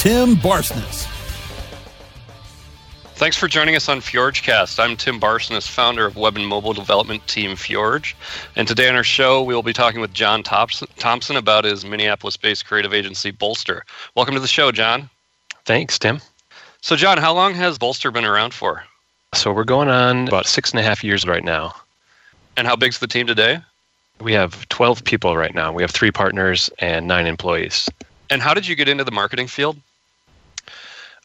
Tim Barsness. Thanks for joining us on Fjorgecast. I'm Tim Barsness, founder of web and mobile development team Fjorge. And today on our show, we will be talking with John Thompson about his Minneapolis based creative agency, Bolster. Welcome to the show, John. Thanks, Tim. So, John, how long has Bolster been around for? So, we're going on about six and a half years right now. And how big's the team today? We have 12 people right now. We have three partners and nine employees. And how did you get into the marketing field?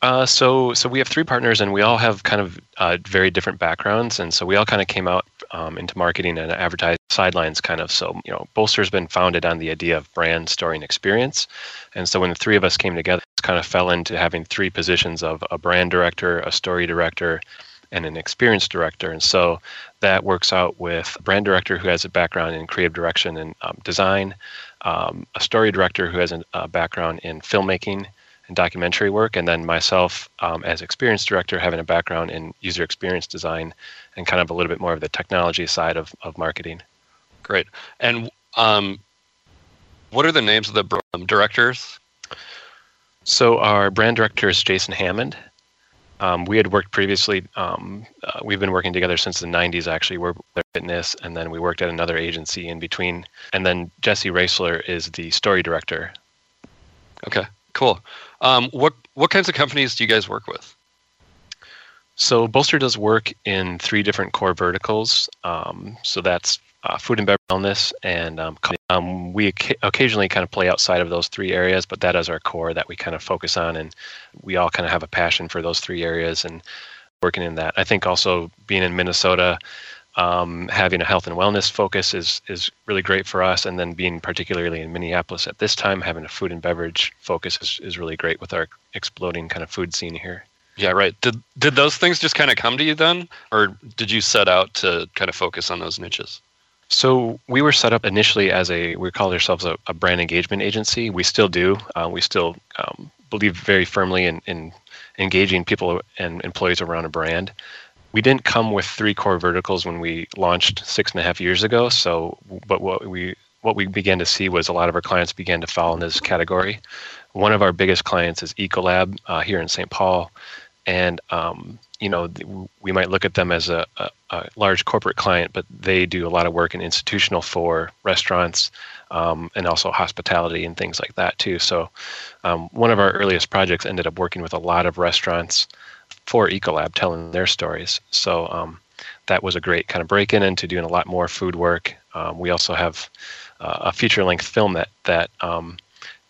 Uh, so, so we have three partners, and we all have kind of uh, very different backgrounds, and so we all kind of came out um, into marketing and advertising sidelines, kind of. So, you know, Bolster's been founded on the idea of brand, story, and experience, and so when the three of us came together, it kind of fell into having three positions of a brand director, a story director, and an experience director, and so that works out with a brand director who has a background in creative direction and um, design, um, a story director who has a, a background in filmmaking and documentary work, and then myself um, as experience director having a background in user experience design and kind of a little bit more of the technology side of, of marketing. Great. And um, what are the names of the um, directors? So our brand director is Jason Hammond. Um, we had worked previously. Um, uh, we've been working together since the '90s. Actually, we're fitness, and then we worked at another agency in between. And then Jesse Raisler is the story director. Okay, cool. Um, what what kinds of companies do you guys work with? So Bolster does work in three different core verticals. Um, so that's uh, food and beverage, wellness, and um, um, we occasionally kind of play outside of those three areas, but that is our core that we kind of focus on, and we all kind of have a passion for those three areas and working in that. I think also being in Minnesota, um, having a health and wellness focus is is really great for us, and then being particularly in Minneapolis at this time, having a food and beverage focus is, is really great with our exploding kind of food scene here. Yeah, right. Did did those things just kind of come to you then, or did you set out to kind of focus on those niches? So we were set up initially as a we call ourselves a, a brand engagement agency. We still do. Uh, we still um, believe very firmly in, in engaging people and employees around a brand we didn't come with three core verticals when we launched six and a half years ago. So, but what we what we began to see was a lot of our clients began to fall in this category. One of our biggest clients is Ecolab uh, here in St. Paul, and um, you know we might look at them as a, a, a, large corporate client, but they do a lot of work in institutional for restaurants um, and also hospitality and things like that too. So, um, one of our earliest projects ended up working with a lot of restaurants for Ecolab telling their stories. So um, that was a great kind of break in into doing a lot more food work. Um, we also have uh, a feature length film that that um,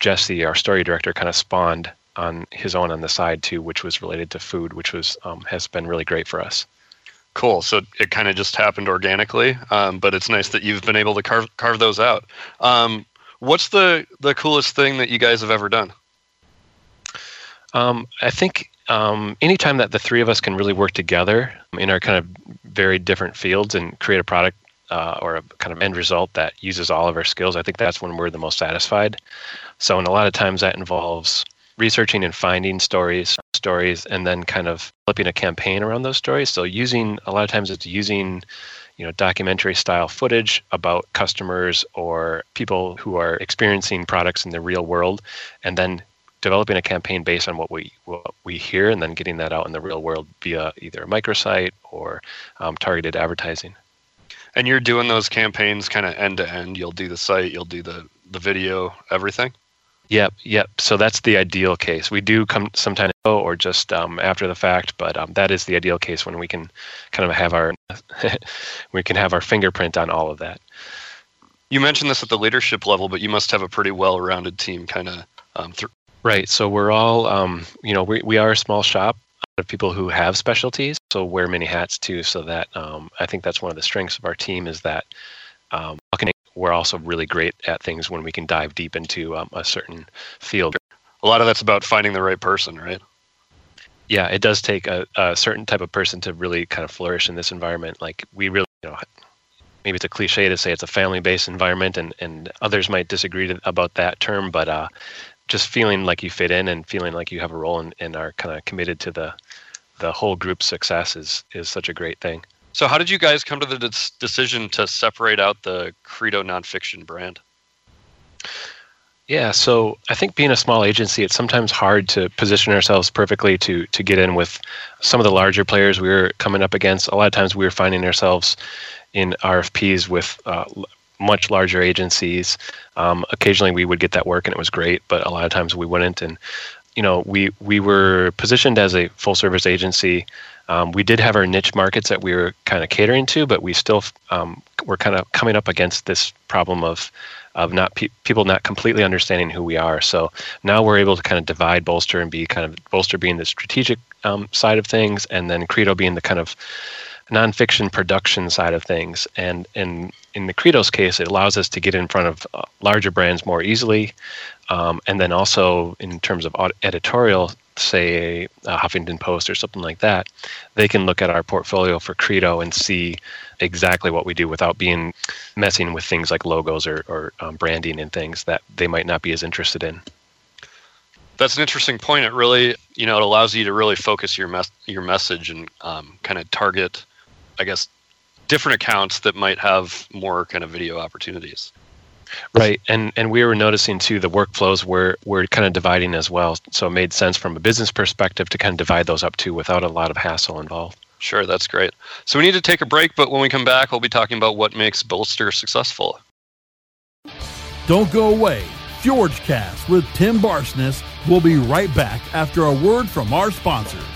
Jesse, our story director, kind of spawned on his own on the side too, which was related to food, which was um, has been really great for us. Cool. So it kind of just happened organically, um, but it's nice that you've been able to carve carve those out. Um, what's the the coolest thing that you guys have ever done? I think um, anytime that the three of us can really work together in our kind of very different fields and create a product uh, or a kind of end result that uses all of our skills, I think that's when we're the most satisfied. So, and a lot of times that involves researching and finding stories, stories, and then kind of flipping a campaign around those stories. So, using a lot of times it's using you know documentary style footage about customers or people who are experiencing products in the real world and then developing a campaign based on what we what we hear and then getting that out in the real world via either a microsite or um, targeted advertising. And you're doing those campaigns kind of end to end. You'll do the site, you'll do the the video, everything. Yep, yep. So that's the ideal case. We do come sometime or just um, after the fact, but um, that is the ideal case when we can kind of have our we can have our fingerprint on all of that. You mentioned this at the leadership level, but you must have a pretty well-rounded team, kind of um, th- Right. So we're all, um, you know, we, we are a small shop of people who have specialties, so wear many hats too. So that um, I think that's one of the strengths of our team is that um, we're also really great at things when we can dive deep into um, a certain field. A lot of that's about finding the right person, right? Yeah, it does take a, a certain type of person to really kind of flourish in this environment. Like we really, you know, maybe it's a cliche to say it's a family-based environment, and and others might disagree to, about that term, but uh, just feeling like you fit in and feeling like you have a role and, and are kind of committed to the the whole group's success is is such a great thing. So, how did you guys come to the decision to separate out the Credo nonfiction brand? Yeah, so I think being a small agency, it's sometimes hard to position ourselves perfectly to to get in with some of the larger players we were coming up against. A lot of times we were finding ourselves in RFPs with uh, much larger agencies. Um, occasionally we would get that work and it was great, but a lot of times we wouldn't. And you know, we we were positioned as a full service agency. Um, we did have our niche markets that we were kind of catering to, but we still um, were kind of coming up against this problem of of not pe- people not completely understanding who we are. So now we're able to kind of divide Bolster and be kind of Bolster being the strategic um, side of things, and then Credo being the kind of nonfiction production side of things. And in in the Credo's case, it allows us to get in front of uh, larger brands more easily, um, and then also in terms of editorial say a Huffington Post or something like that, they can look at our portfolio for Credo and see exactly what we do without being messing with things like logos or, or um, branding and things that they might not be as interested in. That's an interesting point. It really, you know, it allows you to really focus your mes- your message and um, kind of target, I guess, different accounts that might have more kind of video opportunities. Right, and and we were noticing too the workflows were were kind of dividing as well. So it made sense from a business perspective to kind of divide those up too, without a lot of hassle involved. Sure, that's great. So we need to take a break, but when we come back, we'll be talking about what makes Bolster successful. Don't go away. Fjorgecast with Tim Barsness will be right back after a word from our sponsors.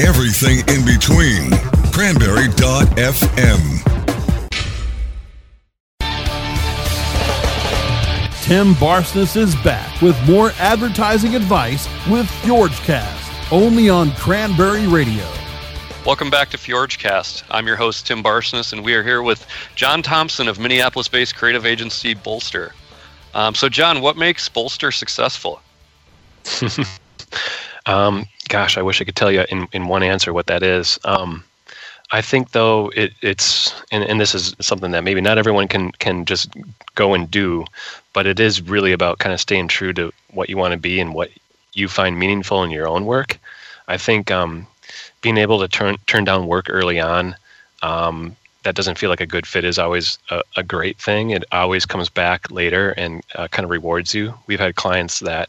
everything in between. Cranberry.fm. Tim Barsness is back with more advertising advice with Fjorgecast, only on Cranberry Radio. Welcome back to Fjorgecast. I'm your host, Tim Barsness, and we are here with John Thompson of Minneapolis based creative agency Bolster. Um, so, John, what makes Bolster successful? um, gosh, I wish I could tell you in, in one answer what that is. Um, I think though it, it's and, and this is something that maybe not everyone can can just go and do, but it is really about kind of staying true to what you want to be and what you find meaningful in your own work. I think um, being able to turn turn down work early on um, that doesn't feel like a good fit is always a, a great thing. It always comes back later and uh, kind of rewards you. We've had clients that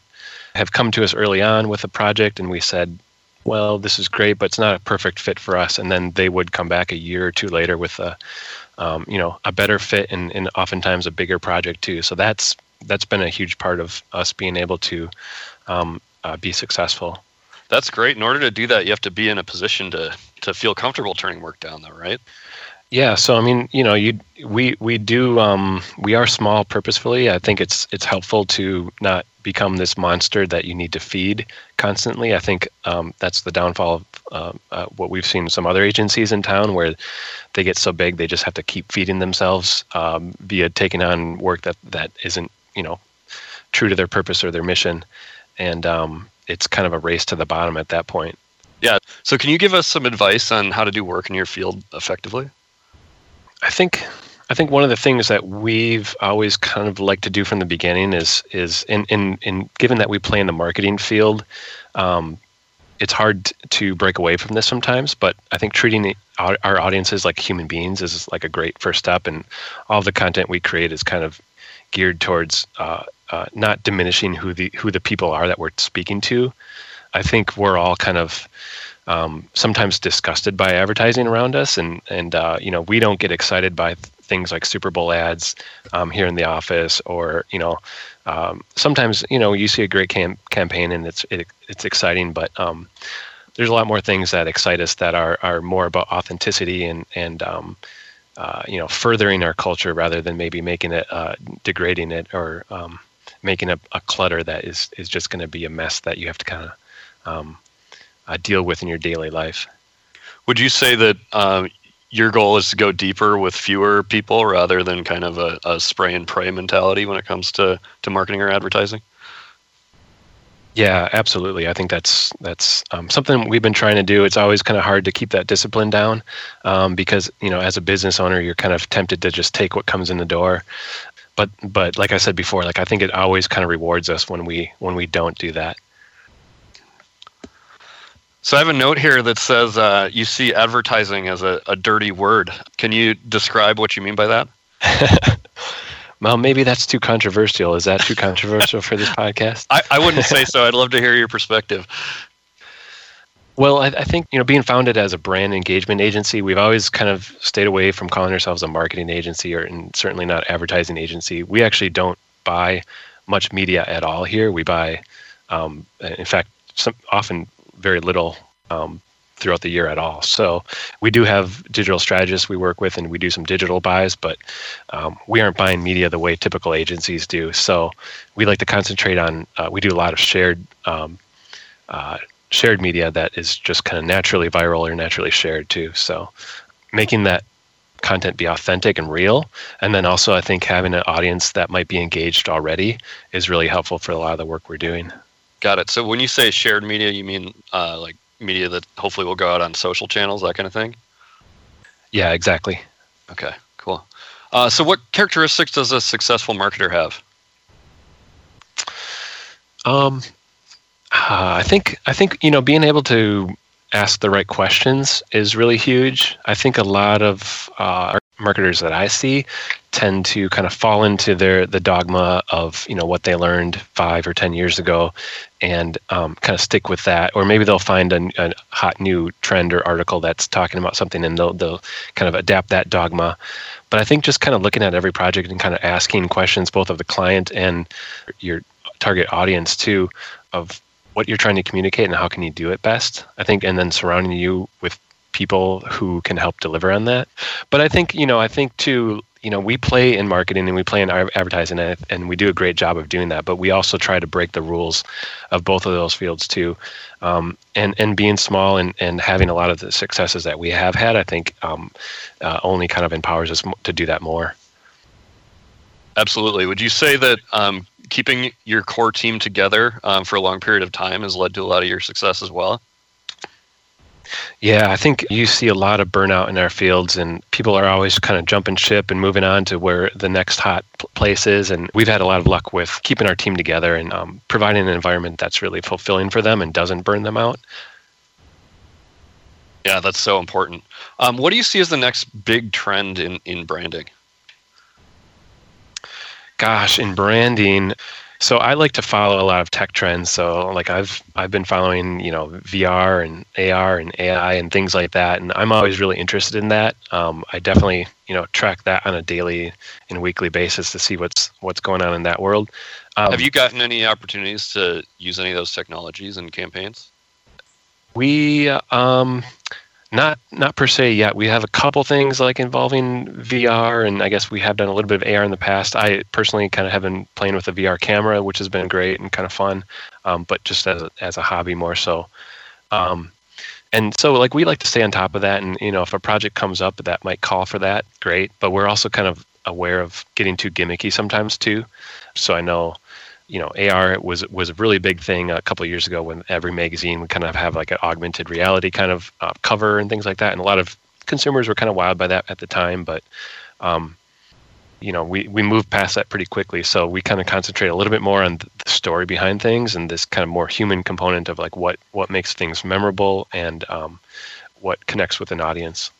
have come to us early on with a project and we said, well, this is great, but it's not a perfect fit for us. And then they would come back a year or two later with a, um, you know, a better fit and, and oftentimes a bigger project too. So that's that's been a huge part of us being able to um, uh, be successful. That's great. In order to do that, you have to be in a position to to feel comfortable turning work down, though, right? Yeah, so I mean, you know, you we we do um, we are small purposefully. I think it's it's helpful to not become this monster that you need to feed constantly. I think um, that's the downfall of uh, uh, what we've seen some other agencies in town, where they get so big they just have to keep feeding themselves um, via taking on work that that isn't you know true to their purpose or their mission, and um, it's kind of a race to the bottom at that point. Yeah. So, can you give us some advice on how to do work in your field effectively? I think I think one of the things that we've always kind of liked to do from the beginning is is in in, in given that we play in the marketing field, um, it's hard to break away from this sometimes. But I think treating our, audiences like human beings is like a great first step, and all the content we create is kind of geared towards uh, uh, not diminishing who the who the people are that we're speaking to. I think we're all kind of um, sometimes disgusted by advertising around us, and and uh, you know we don't get excited by things like Super Bowl ads um, here in the office, or you know, um, sometimes you know you see a great cam- campaign and it's it, it's exciting, but um, there's a lot more things that excite us that are are more about authenticity and and um, uh, you know furthering our culture rather than maybe making it uh, degrading it or um, making a, a, clutter that is is just going to be a mess that you have to kind of uh, deal with in your daily life. Would you say that um, your goal is to go deeper with fewer people rather than kind of a, a spray and pray mentality when it comes to, to marketing or advertising? Yeah, absolutely. I think that's that's um, something we've been trying to do. It's always kind of hard to keep that discipline down um, because you know, as a business owner, you're kind of tempted to just take what comes in the door. But but like I said before, like I think it always kind of rewards us when we when we don't do that. So I have a note here that says uh, you see advertising as a, a dirty word. Can you describe what you mean by that? well, maybe that's too controversial. Is that too controversial for this podcast? I, I wouldn't say so. I'd love to hear your perspective. Well, I, I, think you know, being founded as a brand engagement agency, we've always kind of stayed away from calling ourselves a marketing agency, or and certainly not advertising agency. We actually don't buy much media at all here. We buy, um, in fact, some often very little um, throughout the year at all. So we do have digital strategists we work with, and we do some digital buys, but um, we aren't buying media the way typical agencies do. So we like to concentrate on. Uh, we do a lot of shared. Um, uh, shared media that is just kind of naturally viral or naturally shared too. So making that content be authentic and real. And then also, I think having an audience that might be engaged already is really helpful for a lot of the work we're doing. Got it. So when you say shared media, you mean uh, like media that hopefully will go out on social channels, that kind of thing? Yeah, exactly. Okay, cool. Uh, so what characteristics does a successful marketer have? Um, uh, I think I think you know being able to ask the right questions is really huge. I think a lot of uh, marketers that I see tend to kind of fall into their the dogma of you know what they learned five or ten years ago, and um, kind of stick with that. Or maybe they'll find a, a, hot new trend or article that's talking about something, and they'll they'll kind of adapt that dogma. But I think just kind of looking at every project and kind of asking questions, both of the client and your target audience too, of what you're trying to communicate and how can you do it best. I think, and then surrounding you with people who can help deliver on that. But I think, you know, I think too, you know, we play in marketing and we play in advertising and we do a great job of doing that. But we also try to break the rules of both of those fields too. Um, and, and being small and, and having a lot of the successes that we have had, I think um, uh, only kind of empowers us to do that more. Absolutely. Would you say that um, keeping your core team together um, for a long period of time has led to a lot of your success as well? Yeah, I think you see a lot of burnout in our fields, and people are always kind of jumping ship and moving on to where the next hot place is. And we've had a lot of luck with keeping our team together and um, providing an environment that's really fulfilling for them and doesn't burn them out. Yeah, that's so important. Um, what do you see as the next big trend in, in branding? Gosh, in branding, so I like to follow a lot of tech trends. So like I've I've been following you know VR and AR and AI and things like that, and I'm always really interested in that. Um, I definitely you know track that on a daily and weekly basis to see what's what's going on in that world. Um, Have you gotten any opportunities to use any of those technologies in campaigns? We um, not not per se yet. We have a couple things like involving VR, and I guess we have done a little bit of AR in the past. I personally kind of have been playing with a VR camera, which has been great and kind of fun, um, but just as a, as a hobby more so. Um, and so, like we like to stay on top of that, and you know, if a project comes up that might call for that, great. But we're also kind of aware of getting too gimmicky sometimes too. So I know you know, AR was was a really big thing a couple years ago when every magazine would kind of have like an augmented reality kind of uh, cover and things like that, and a lot of consumers were kind of wild by that at the time, but um, you know, we, we moved past that pretty quickly. So we kind of concentrate a little bit more on the story behind things and this kind of more human component of like what, what makes things memorable and um, what connects with an audience.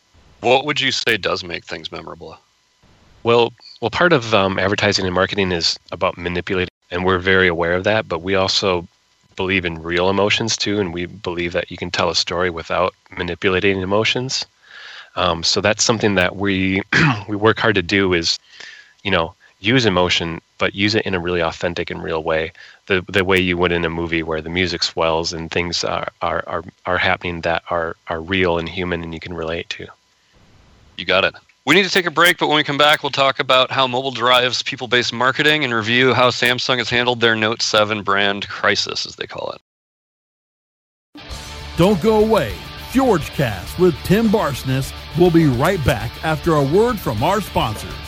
What would you say does make things memorable? Well, well, part of um, advertising and marketing is about manipulating, and we're very aware of that. But we also believe in real emotions too, and we believe that you can tell a story without manipulating emotions. Um, so that's something that we we work hard to do is, you know, use emotion, but use it in a really authentic and real way. The the way you would in a movie where the music swells and things are are are, are happening that are are real and human and you can relate to. You got it. We need to take a break, but when we come back, we'll talk about how mobile drives people based marketing and review how Samsung has handled their Note 7 brand crisis, as they call it. Don't go away. Fjorgecast with Tim Barsness will be right back after a word from our sponsors.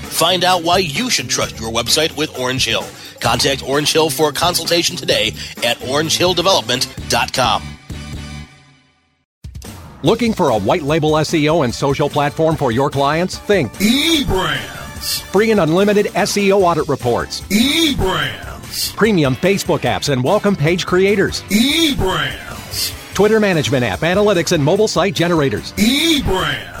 Find out why you should trust your website with Orange Hill. Contact Orange Hill for a consultation today at orangehilldevelopment.com. Looking for a white label SEO and social platform for your clients? Think eBrands. free and unlimited SEO audit reports, eBrands. premium Facebook apps and welcome page creators, eBrands. Twitter management app, analytics, and mobile site generators. eBrands.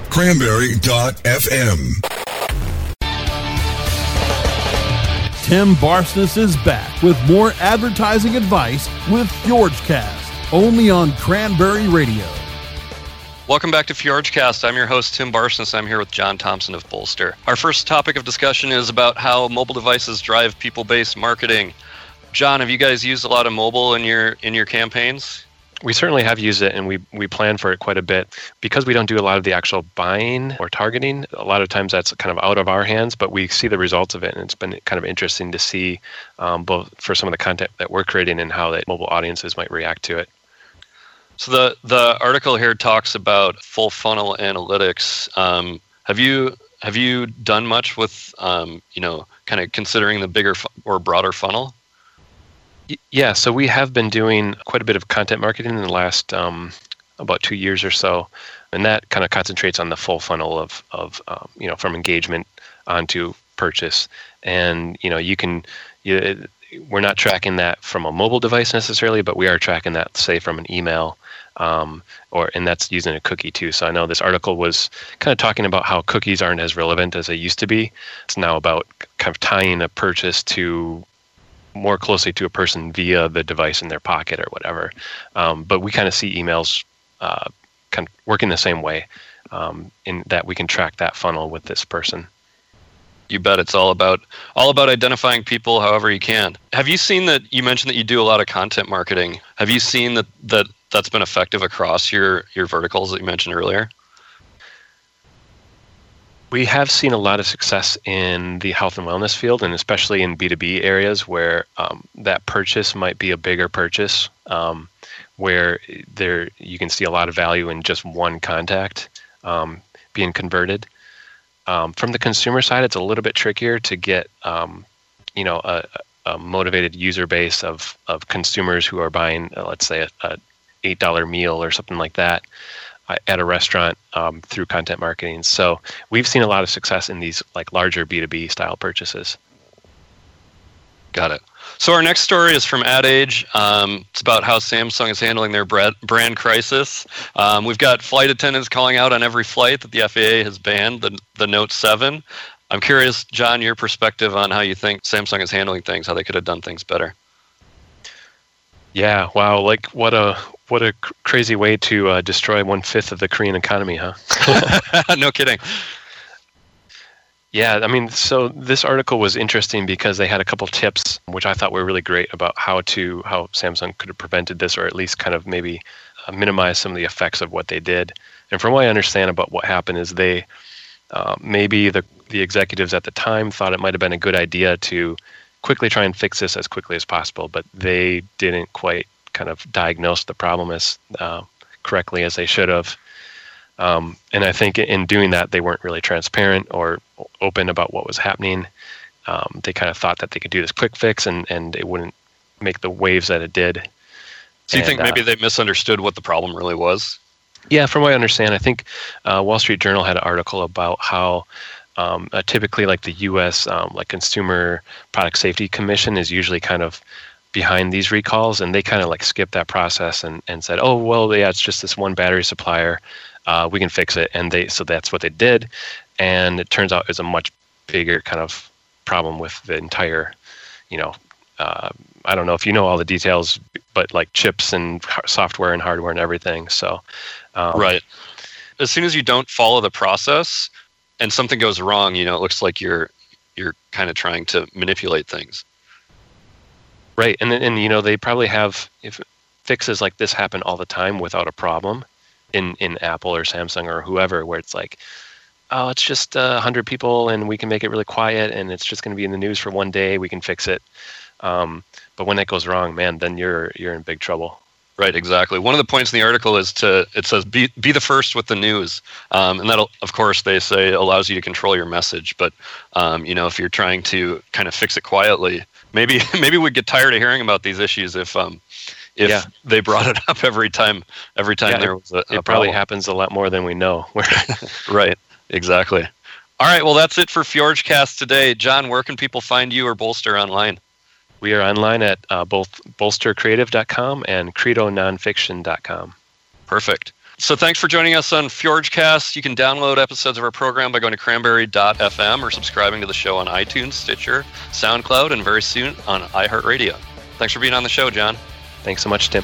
Cranberry.fm. Tim Barsness is back with more advertising advice with Fjorgecast, only on Cranberry Radio. Welcome back to Fjorgecast. I'm your host, Tim Barsness. I'm here with John Thompson of Bolster. Our first topic of discussion is about how mobile devices drive people based marketing. John, have you guys used a lot of mobile in your in your campaigns? We certainly have used it and we, we plan for it quite a bit. Because we don't do a lot of the actual buying or targeting, a lot of times that's kind of out of our hands, but we see the results of it. And it's been kind of interesting to see um, both for some of the content that we're creating and how that mobile audiences might react to it. So the the article here talks about full funnel analytics. Um, have you have you done much with um, you know kind of considering the bigger fu- or broader funnel? Yeah, so we have been doing quite a bit of content marketing in the last um, about two years or so, and that kind of concentrates on the full funnel of of um, you know from engagement onto purchase, and you know you can you, we're not tracking that from a mobile device necessarily, but we are tracking that say from an email. Um, or and that's using a cookie too. So I know this article was kind of talking about how cookies aren't as relevant as they used to be. It's now about kind of tying a purchase to more closely to a person via the device in their pocket or whatever. Um, but we kind of see emails uh, kind of working the same way um, in that we can track that funnel with this person. You bet it's all about all about identifying people however you can. Have you seen that you mentioned that you do a lot of content marketing? Have you seen that that that's been effective across your your verticals that you mentioned earlier? We have seen a lot of success in the health and wellness field, and especially in B2B areas where um, that purchase might be a bigger purchase, um, where there you can see a lot of value in just one contact um, being converted. Um, from the consumer side, it's a little bit trickier to get, um, you know, a, a motivated user base of of consumers who are buying, uh, let's say, a, a eight dollar meal or something like that at a restaurant um, through content marketing. So we've seen a lot of success in these like larger B two B style purchases. Got it. So our next story is from Ad Age. Um, it's about how Samsung is handling their brand crisis. Um, we've got flight attendants calling out on every flight that the FAA has banned the, the Note 7. I'm curious, John, your perspective on how you think Samsung is handling things, how they could have done things better. Yeah, wow! Like what a what a cr- crazy way to uh, destroy one fifth of the Korean economy, huh? no kidding. Yeah, I mean, so this article was interesting because they had a couple tips, which I thought were really great about how to how Samsung could have prevented this, or at least kind of maybe uh, minimize some of the effects of what they did. And from what I understand about what happened is they uh, maybe the the executives at the time thought it might have been a good idea to quickly try and fix this as quickly as possible, but they didn't quite kind of diagnose the problem as uh, correctly as they should have. Um, and I think in doing that, they weren't really transparent or open about what was happening. Um, they kind of thought that they could do this quick fix and, and it wouldn't make the waves that it did. So you and, think maybe uh, they misunderstood what the problem really was? Yeah, from what I understand, I think uh, Wall Street Journal had an article about how um, uh, typically like the U.S. Um, like Consumer Product Safety Commission is usually kind of behind these recalls, and they kind of like skipped that process and, and said, oh well, yeah, it's just this one battery supplier uh, we can fix it. And they so that's what they did, and it turns out it's a much bigger kind of problem with the entire, you know, uh, I don't know if you know all the details, but like chips and software and hardware and everything. So, um, right. As soon as you don't follow the process and something goes wrong, you know, it looks like you're you're kind of trying to manipulate things. Right, and and you know they probably have if fixes like this happen all the time without a problem, in in Apple or Samsung or whoever, where it's like, oh, it's just uh, hundred people and we can make it really quiet and it's just going to be in the news for one day. We can fix it. Um, but when that goes wrong, man, then you're you're in big trouble. Right, exactly. One of the points in the article is to it says be be the first with the news, um, and that of course they say allows you to control your message. But um, you know, if you're trying to kind of fix it quietly, maybe maybe we'd get tired of hearing about these issues if um, if yeah. they brought it up every time every time yeah, there was a, a it probably happens a lot more than we know right exactly all right well that's it for fjorgecast today john where can people find you or bolster online we are online at uh, both bolstercreative.com and credononfiction.com perfect so thanks for joining us on Fjorgecast. You can download episodes of our program by going to cranberry.fm or subscribing to the show on iTunes, Stitcher, SoundCloud, and very soon on iHeartRadio. Thanks for being on the show, John. Thanks so much, Tim.